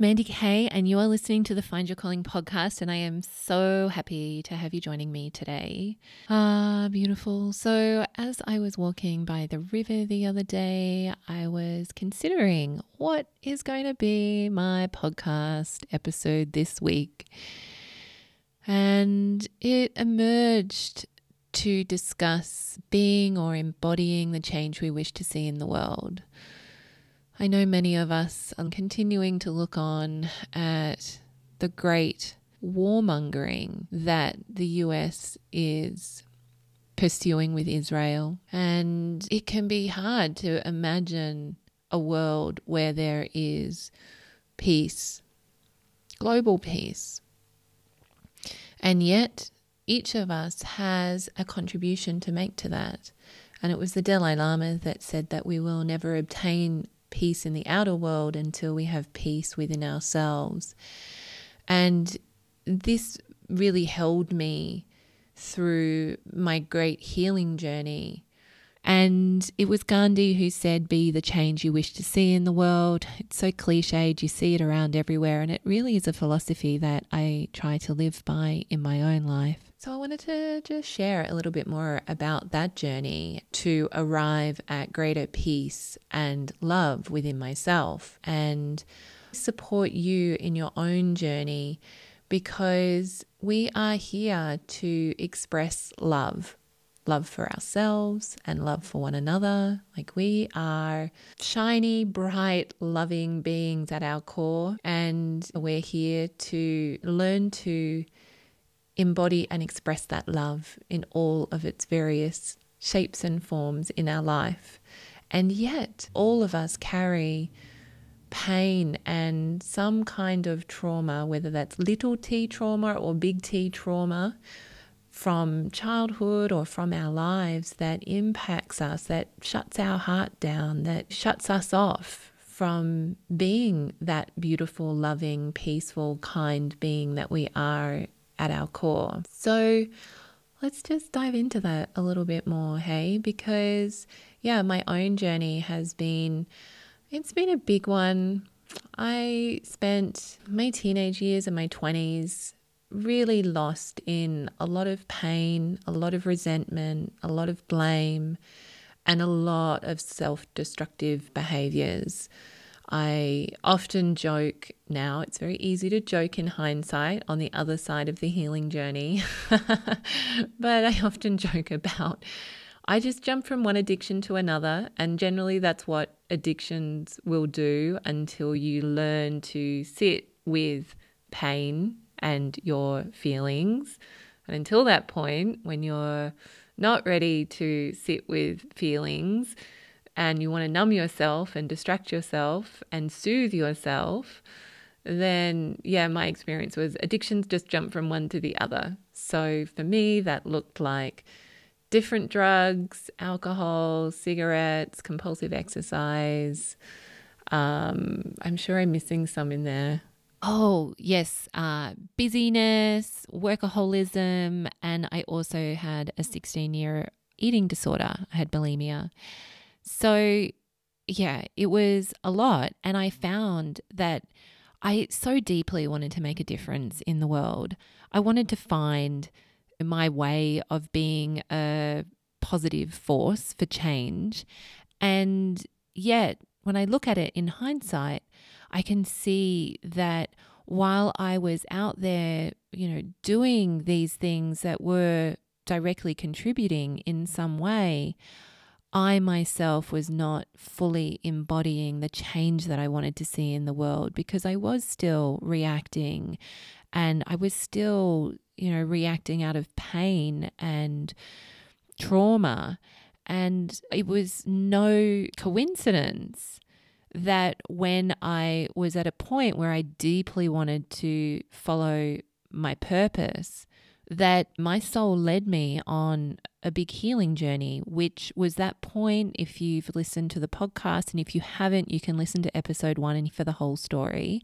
Mandy Kay, and you are listening to the Find Your Calling podcast. And I am so happy to have you joining me today. Ah, beautiful. So, as I was walking by the river the other day, I was considering what is going to be my podcast episode this week. And it emerged to discuss being or embodying the change we wish to see in the world. I know many of us are continuing to look on at the great warmongering that the US is pursuing with Israel. And it can be hard to imagine a world where there is peace, global peace. And yet, each of us has a contribution to make to that. And it was the Dalai Lama that said that we will never obtain peace in the outer world until we have peace within ourselves. And this really held me through my great healing journey. And it was Gandhi who said, Be the change you wish to see in the world. It's so cliched, you see it around everywhere. And it really is a philosophy that I try to live by in my own life. So I wanted to just share a little bit more about that journey to arrive at greater peace and love within myself and support you in your own journey because we are here to express love love for ourselves and love for one another. Like we are shiny, bright, loving beings at our core, and we're here to learn to embody and express that love in all of its various shapes and forms in our life. And yet, all of us carry pain and some kind of trauma, whether that's little t trauma or big T trauma from childhood or from our lives that impacts us, that shuts our heart down, that shuts us off from being that beautiful, loving, peaceful, kind being that we are at our core. So let's just dive into that a little bit more, hey? Because, yeah, my own journey has been, it's been a big one. I spent my teenage years and my 20s really lost in a lot of pain, a lot of resentment, a lot of blame, and a lot of self destructive behaviors. I often joke now, it's very easy to joke in hindsight on the other side of the healing journey. but I often joke about I just jump from one addiction to another, and generally that's what addictions will do until you learn to sit with pain and your feelings. And until that point, when you're not ready to sit with feelings, and you want to numb yourself and distract yourself and soothe yourself, then yeah, my experience was addictions just jump from one to the other. So for me, that looked like different drugs, alcohol, cigarettes, compulsive exercise. Um, I'm sure I'm missing some in there. Oh, yes, uh, busyness, workaholism, and I also had a 16 year eating disorder. I had bulimia. So, yeah, it was a lot. And I found that I so deeply wanted to make a difference in the world. I wanted to find my way of being a positive force for change. And yet, when I look at it in hindsight, I can see that while I was out there, you know, doing these things that were directly contributing in some way, I myself was not fully embodying the change that I wanted to see in the world because I was still reacting and I was still, you know, reacting out of pain and trauma. And it was no coincidence that when I was at a point where I deeply wanted to follow my purpose, that my soul led me on a big healing journey, which was that point. If you've listened to the podcast, and if you haven't, you can listen to episode one and for the whole story.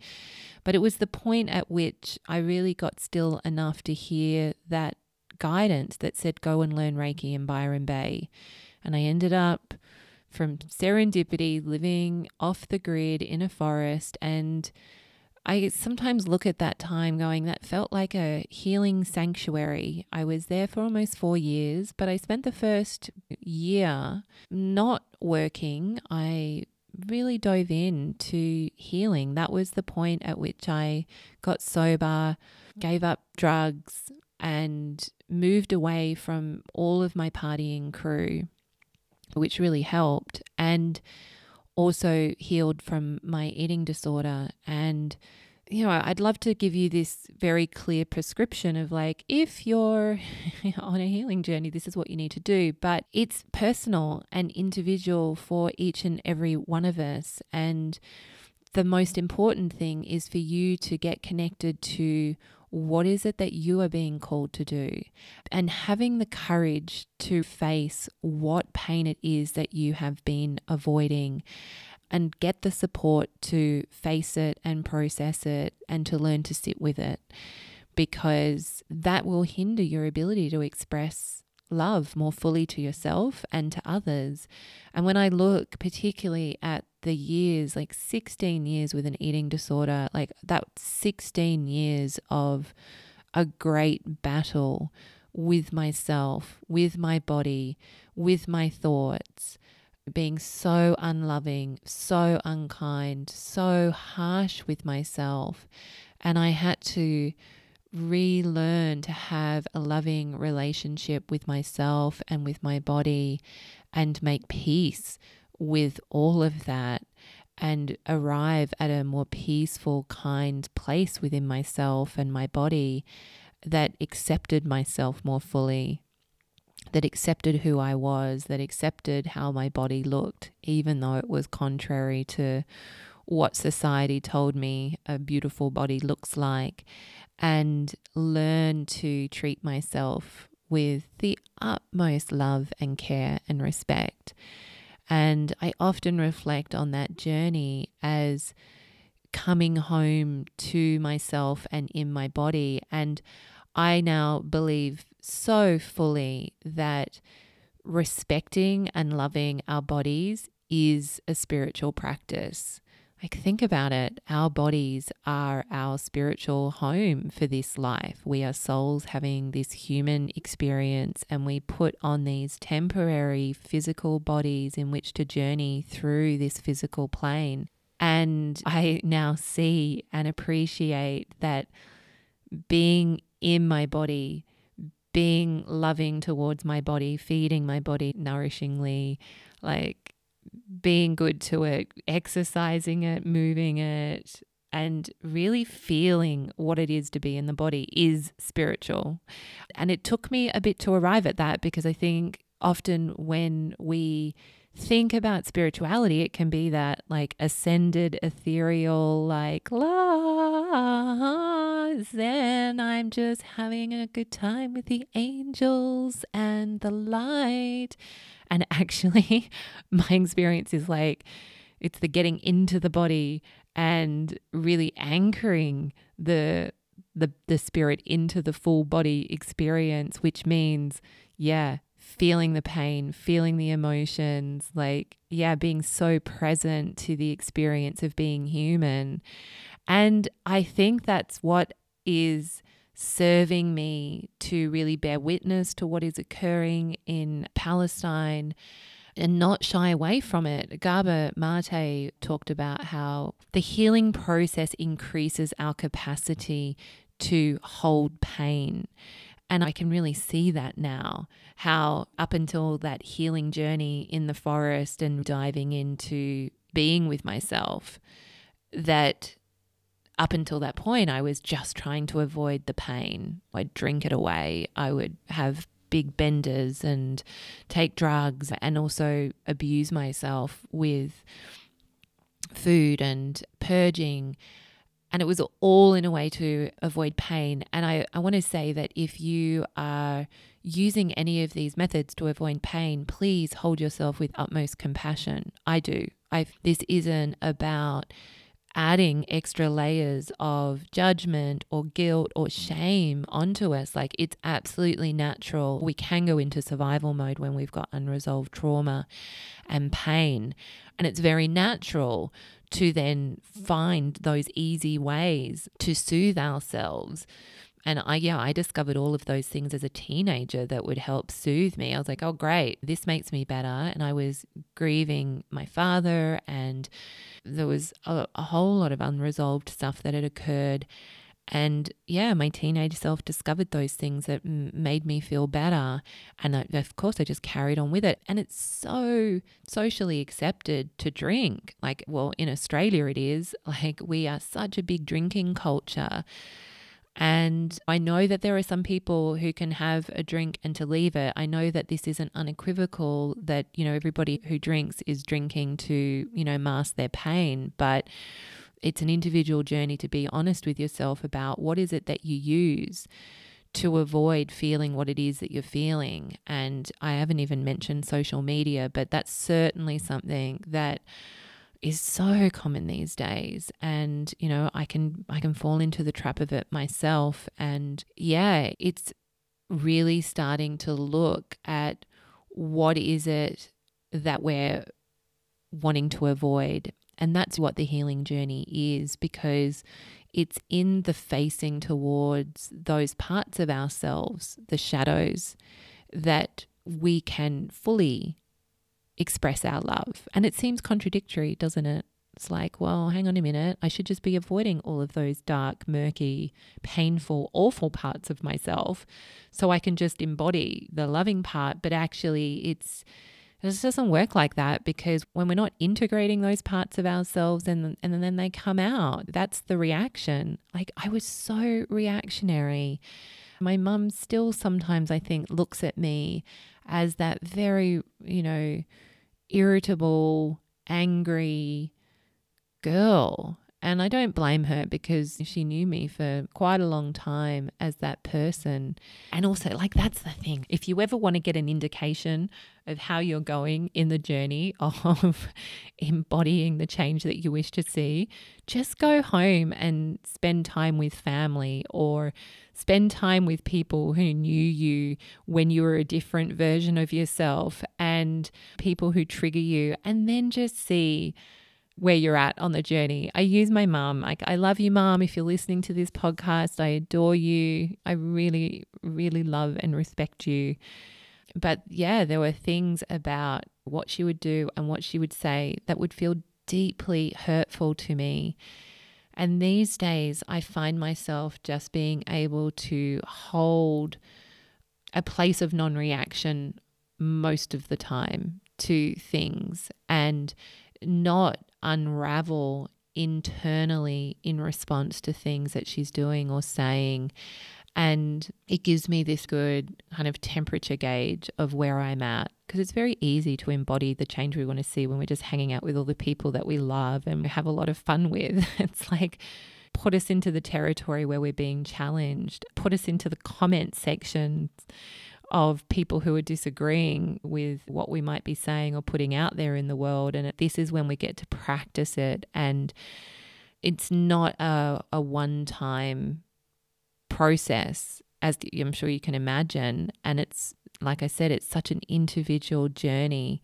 But it was the point at which I really got still enough to hear that guidance that said, go and learn Reiki in Byron Bay. And I ended up from serendipity living off the grid in a forest and I sometimes look at that time going, that felt like a healing sanctuary. I was there for almost four years, but I spent the first year not working. I really dove in to healing. That was the point at which I got sober, gave up drugs, and moved away from all of my partying crew, which really helped. And also healed from my eating disorder and you know, I'd love to give you this very clear prescription of like, if you're on a healing journey, this is what you need to do. But it's personal and individual for each and every one of us. And the most important thing is for you to get connected to what is it that you are being called to do and having the courage to face what pain it is that you have been avoiding and get the support to face it and process it and to learn to sit with it because that will hinder your ability to express love more fully to yourself and to others. And when I look particularly at the years, like 16 years with an eating disorder, like that 16 years of a great battle with myself, with my body, with my thoughts, being so unloving, so unkind, so harsh with myself. And I had to relearn to have a loving relationship with myself and with my body and make peace with all of that and arrive at a more peaceful, kind place within myself and my body that accepted myself more fully, that accepted who I was, that accepted how my body looked, even though it was contrary to what society told me a beautiful body looks like, and learn to treat myself with the utmost love and care and respect. And I often reflect on that journey as coming home to myself and in my body. And I now believe so fully that respecting and loving our bodies is a spiritual practice. Like, think about it. Our bodies are our spiritual home for this life. We are souls having this human experience, and we put on these temporary physical bodies in which to journey through this physical plane. And I now see and appreciate that being in my body, being loving towards my body, feeding my body nourishingly, like being good to it, exercising it, moving it, and really feeling what it is to be in the body is spiritual. And it took me a bit to arrive at that because I think often when we think about spirituality, it can be that like ascended, ethereal, like la zen. I'm just having a good time with the angels and the light. And actually, my experience is like it's the getting into the body and really anchoring the the the spirit into the full body experience, which means, yeah, feeling the pain, feeling the emotions, like, yeah, being so present to the experience of being human. And I think that's what is serving me to really bear witness to what is occurring in Palestine and not shy away from it. Gabor Mate talked about how the healing process increases our capacity to hold pain. And I can really see that now. How, up until that healing journey in the forest and diving into being with myself, that up until that point, I was just trying to avoid the pain. I'd drink it away. I would have big benders and take drugs and also abuse myself with food and purging and it was all in a way to avoid pain. And I, I want to say that if you are using any of these methods to avoid pain, please hold yourself with utmost compassion. I do. I this isn't about adding extra layers of judgment or guilt or shame onto us. Like it's absolutely natural. We can go into survival mode when we've got unresolved trauma and pain. And it's very natural to then find those easy ways to soothe ourselves. And I, yeah, I discovered all of those things as a teenager that would help soothe me. I was like, oh, great, this makes me better. And I was grieving my father, and there was a, a whole lot of unresolved stuff that had occurred. And yeah, my teenage self discovered those things that m- made me feel better. And I, of course, I just carried on with it. And it's so socially accepted to drink. Like, well, in Australia, it is. Like, we are such a big drinking culture. And I know that there are some people who can have a drink and to leave it. I know that this isn't unequivocal that, you know, everybody who drinks is drinking to, you know, mask their pain. But it's an individual journey to be honest with yourself about what is it that you use to avoid feeling what it is that you're feeling. And I haven't even mentioned social media, but that's certainly something that is so common these days and you know I can I can fall into the trap of it myself and yeah it's really starting to look at what is it that we're wanting to avoid and that's what the healing journey is because it's in the facing towards those parts of ourselves the shadows that we can fully express our love. And it seems contradictory, doesn't it? It's like, well, hang on a minute. I should just be avoiding all of those dark, murky, painful, awful parts of myself so I can just embody the loving part. But actually, it's. It just doesn't work like that because when we're not integrating those parts of ourselves and and then they come out, that's the reaction. Like I was so reactionary. My mum still sometimes I think looks at me as that very, you know, irritable, angry girl. And I don't blame her because she knew me for quite a long time as that person. And also, like, that's the thing. If you ever want to get an indication of how you're going in the journey of embodying the change that you wish to see, just go home and spend time with family or spend time with people who knew you when you were a different version of yourself and people who trigger you, and then just see where you're at on the journey. I use my mom. Like, I love you, mom. If you're listening to this podcast, I adore you. I really, really love and respect you. But yeah, there were things about what she would do and what she would say that would feel deeply hurtful to me. And these days, I find myself just being able to hold a place of non reaction most of the time to things and not unravel internally in response to things that she's doing or saying. And it gives me this good kind of temperature gauge of where I'm at because it's very easy to embody the change we want to see when we're just hanging out with all the people that we love and we have a lot of fun with. It's like, put us into the territory where we're being challenged, put us into the comment sections of people who are disagreeing with what we might be saying or putting out there in the world. And this is when we get to practice it. And it's not a, a one time process, as I'm sure you can imagine. And it's, like I said, it's such an individual journey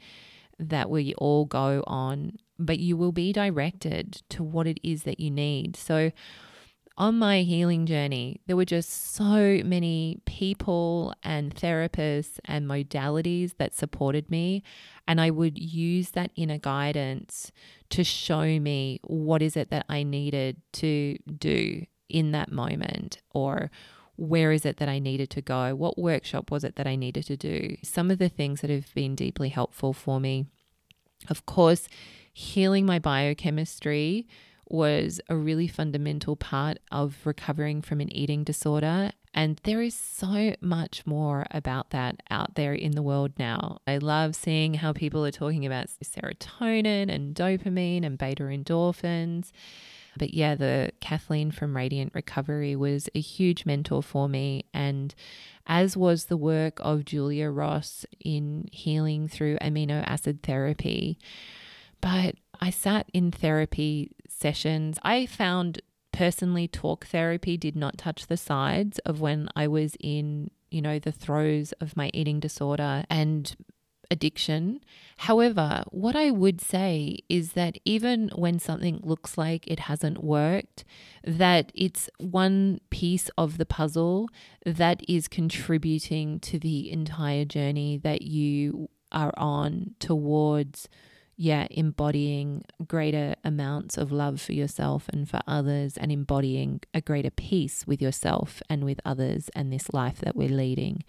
that we all go on, but you will be directed to what it is that you need. So, on my healing journey, there were just so many people and therapists and modalities that supported me. And I would use that inner guidance to show me what is it that I needed to do in that moment or where is it that I needed to go? What workshop was it that I needed to do? Some of the things that have been deeply helpful for me. Of course, healing my biochemistry was a really fundamental part of recovering from an eating disorder. And there is so much more about that out there in the world now. I love seeing how people are talking about serotonin and dopamine and beta endorphins. But yeah, the Kathleen from Radiant Recovery was a huge mentor for me. And as was the work of Julia Ross in healing through amino acid therapy. But I sat in therapy sessions. I found personally talk therapy did not touch the sides of when I was in, you know, the throes of my eating disorder and addiction. However, what I would say is that even when something looks like it hasn't worked, that it's one piece of the puzzle that is contributing to the entire journey that you are on towards yeah, embodying greater amounts of love for yourself and for others, and embodying a greater peace with yourself and with others and this life that we're leading.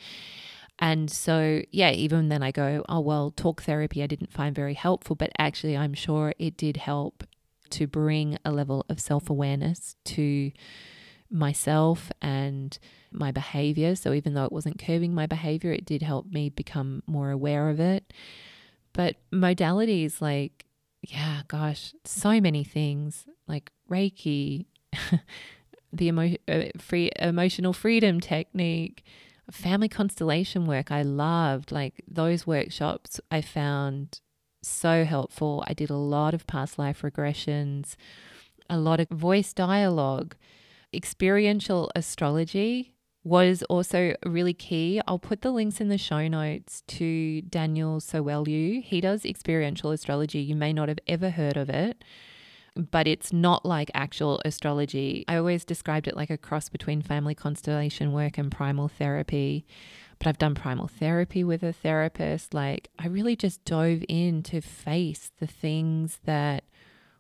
And so, yeah, even then I go, oh, well, talk therapy I didn't find very helpful, but actually, I'm sure it did help to bring a level of self awareness to myself and my behavior. So, even though it wasn't curbing my behavior, it did help me become more aware of it. But modalities like, yeah, gosh, so many things like Reiki, the emo- uh, free emotional freedom technique, family constellation work I loved. Like those workshops I found so helpful. I did a lot of past life regressions, a lot of voice dialogue, experiential astrology was also really key. I'll put the links in the show notes to Daniel Sowelu. He does experiential astrology. You may not have ever heard of it but it's not like actual astrology. I always described it like a cross between family constellation work and primal therapy. But I've done primal therapy with a therapist. Like, I really just dove in to face the things that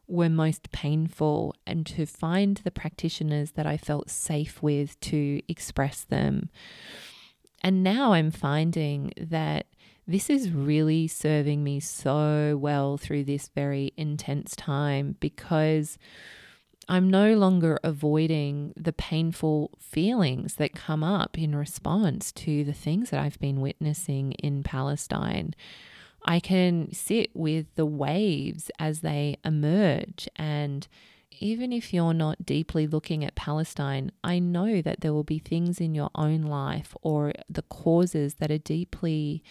were most painful and to find the practitioners that I felt safe with to express them. And now I'm finding that this is really serving me so well through this very intense time because I'm no longer avoiding the painful feelings that come up in response to the things that I've been witnessing in Palestine. I can sit with the waves as they emerge. And even if you're not deeply looking at Palestine, I know that there will be things in your own life or the causes that are deeply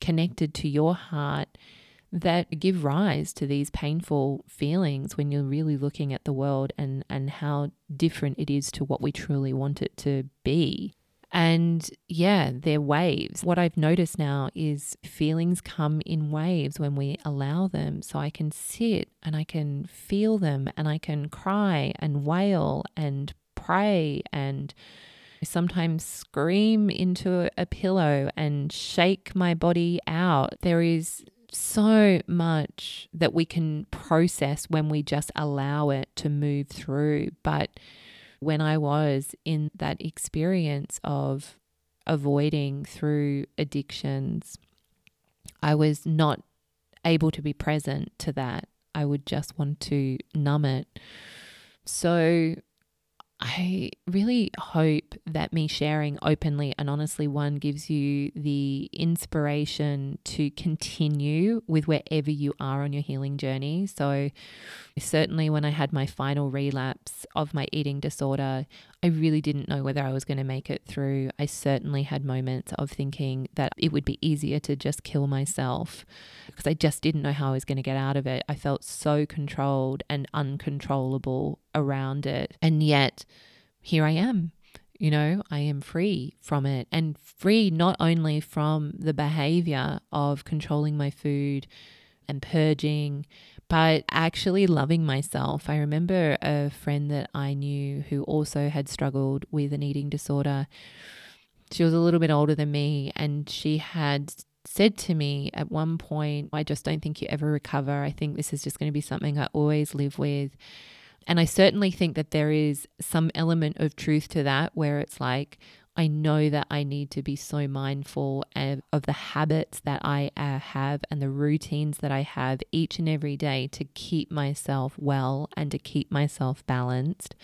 connected to your heart that give rise to these painful feelings when you're really looking at the world and, and how different it is to what we truly want it to be. And yeah, they're waves. What I've noticed now is feelings come in waves when we allow them. So I can sit and I can feel them and I can cry and wail and pray and sometimes scream into a pillow and shake my body out. There is so much that we can process when we just allow it to move through. But when I was in that experience of avoiding through addictions, I was not able to be present to that. I would just want to numb it. So I really hope that me sharing openly and honestly one gives you the inspiration to continue with wherever you are on your healing journey. So, certainly when I had my final relapse of my eating disorder, I really didn't know whether I was going to make it through. I certainly had moments of thinking that it would be easier to just kill myself because I just didn't know how I was going to get out of it. I felt so controlled and uncontrollable around it. And yet, here I am. You know, I am free from it and free not only from the behavior of controlling my food and purging, but actually loving myself. I remember a friend that I knew who also had struggled with an eating disorder. She was a little bit older than me, and she had said to me at one point, I just don't think you ever recover. I think this is just going to be something I always live with. And I certainly think that there is some element of truth to that where it's like, I know that I need to be so mindful of, the habits that I uh, have and the routines that I have each and every day to keep myself well and to keep myself balanced.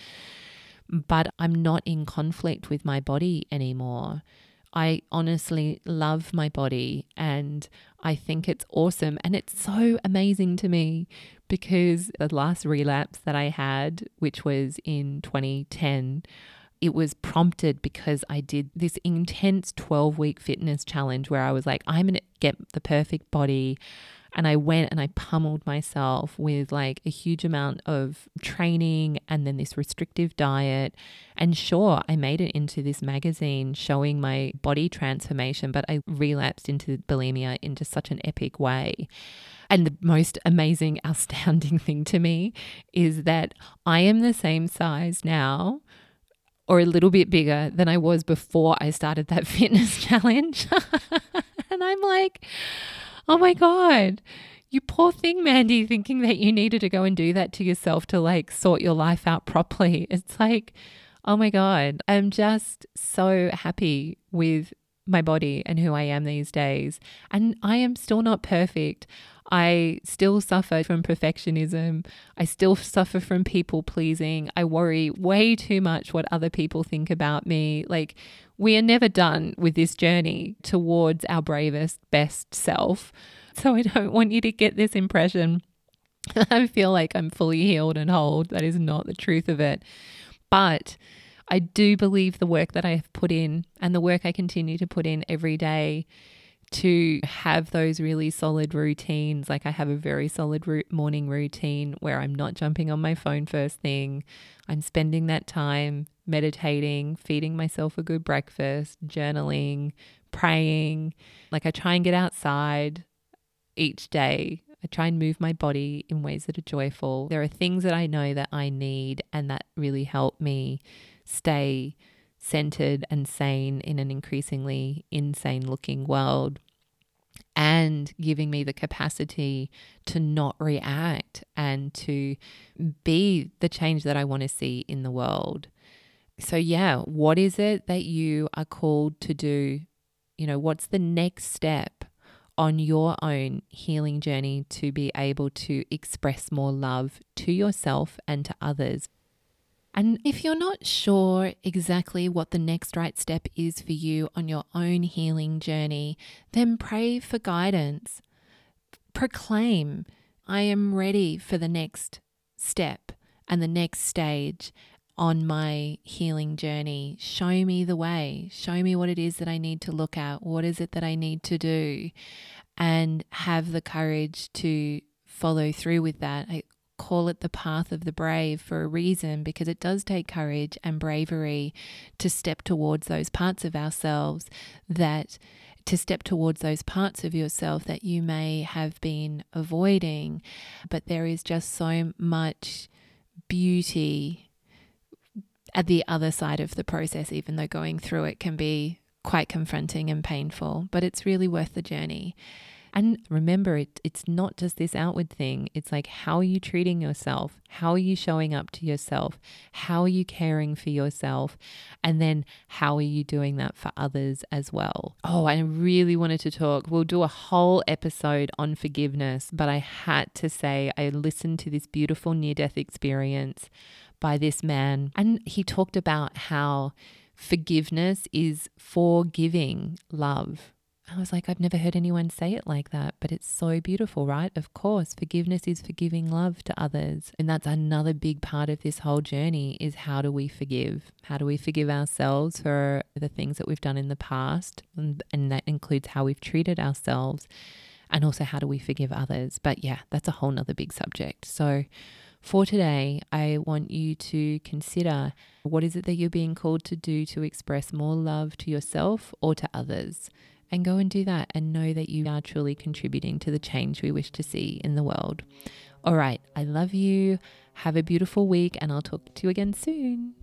But I'm not in conflict with my body anymore. I honestly love my body and I think it's awesome. And it's so amazing to me because the last relapse that I had, which was in 2010, it was prompted because I did this intense 12 week fitness challenge where I was like, I'm going to get the perfect body. And I went and I pummeled myself with like a huge amount of training and then this restrictive diet. And sure, I made it into this magazine showing my body transformation, but I relapsed into bulimia in just such an epic way. And the most amazing, astounding thing to me is that I am the same size now or a little bit bigger than I was before I started that fitness challenge. and I'm like, oh my God, you poor thing, Mandy, thinking that you needed to go and do that to yourself to like sort your life out properly. It's like, oh my God, I'm just so happy with my body and who I am these days. And I am still not perfect. I still suffer from perfectionism. I still suffer from people pleasing. I worry way too much what other people think about me. Like, we are never done with this journey towards our bravest, best self. So I don't want you to get this impression. I feel like I'm fully healed and whole. That is not the truth of it. But I do believe the work that I have put in and the work I continue to put in every day to have those really solid routines. Like I have a very solid morning routine where I'm not jumping on my phone first thing. I'm spending that time meditating, feeding myself a good breakfast, journaling, praying. Like I try and get outside each day. I try and move my body in ways that are joyful. There are things that I know that I need and that really help me stay centered and sane in an increasingly insane looking world and giving me the capacity to not react and to be the change that I want to see in the world. So, yeah, what is it that you are called to do? You know, what's the next step on your own healing journey to be able to express more love to yourself and to others and if you're not sure exactly what the next right step is for you on your own healing journey, then pray for guidance. Proclaim, I am ready for the next step and the next stage on my healing journey. Show me the way. Show me what it is that I need to look at. What is it that I need to do? And have the courage to follow through with that. I call it the path of the brave for a reason because it does take courage and bravery to step towards those parts of ourselves that to step towards those parts of yourself that you may have been avoiding. But there is just so much beauty at the other side of the process even though going through it can be quite confronting and painful. But it's really worth the journey and remember, it, it's not just this outward thing. It's like, how are you treating yourself? How are you showing up to yourself? How are you caring for yourself? And then how are you doing that for others as well? Oh, I really wanted to talk. We'll do a whole episode on forgiveness, but I had to say, I listened to this beautiful near death experience by this man, and he talked about how forgiveness is forgiving love. I was like, I've never heard anyone say it like that, but it's so beautiful, right? Of course, forgiveness is forgiving love to others. And that's another big part of this whole journey is how do we forgive? How do we forgive ourselves for the things that we've done in the past? And, and that includes how we've treated ourselves and also how do we forgive others? But yeah, that's a whole nother big subject. So for today, I want you to consider what is it that you're being called to do to express more love to yourself or to others and go and do that and know that you are truly contributing to the change we wish to see in the world. All right, I love you. Have a beautiful week, and I'll talk to you again soon.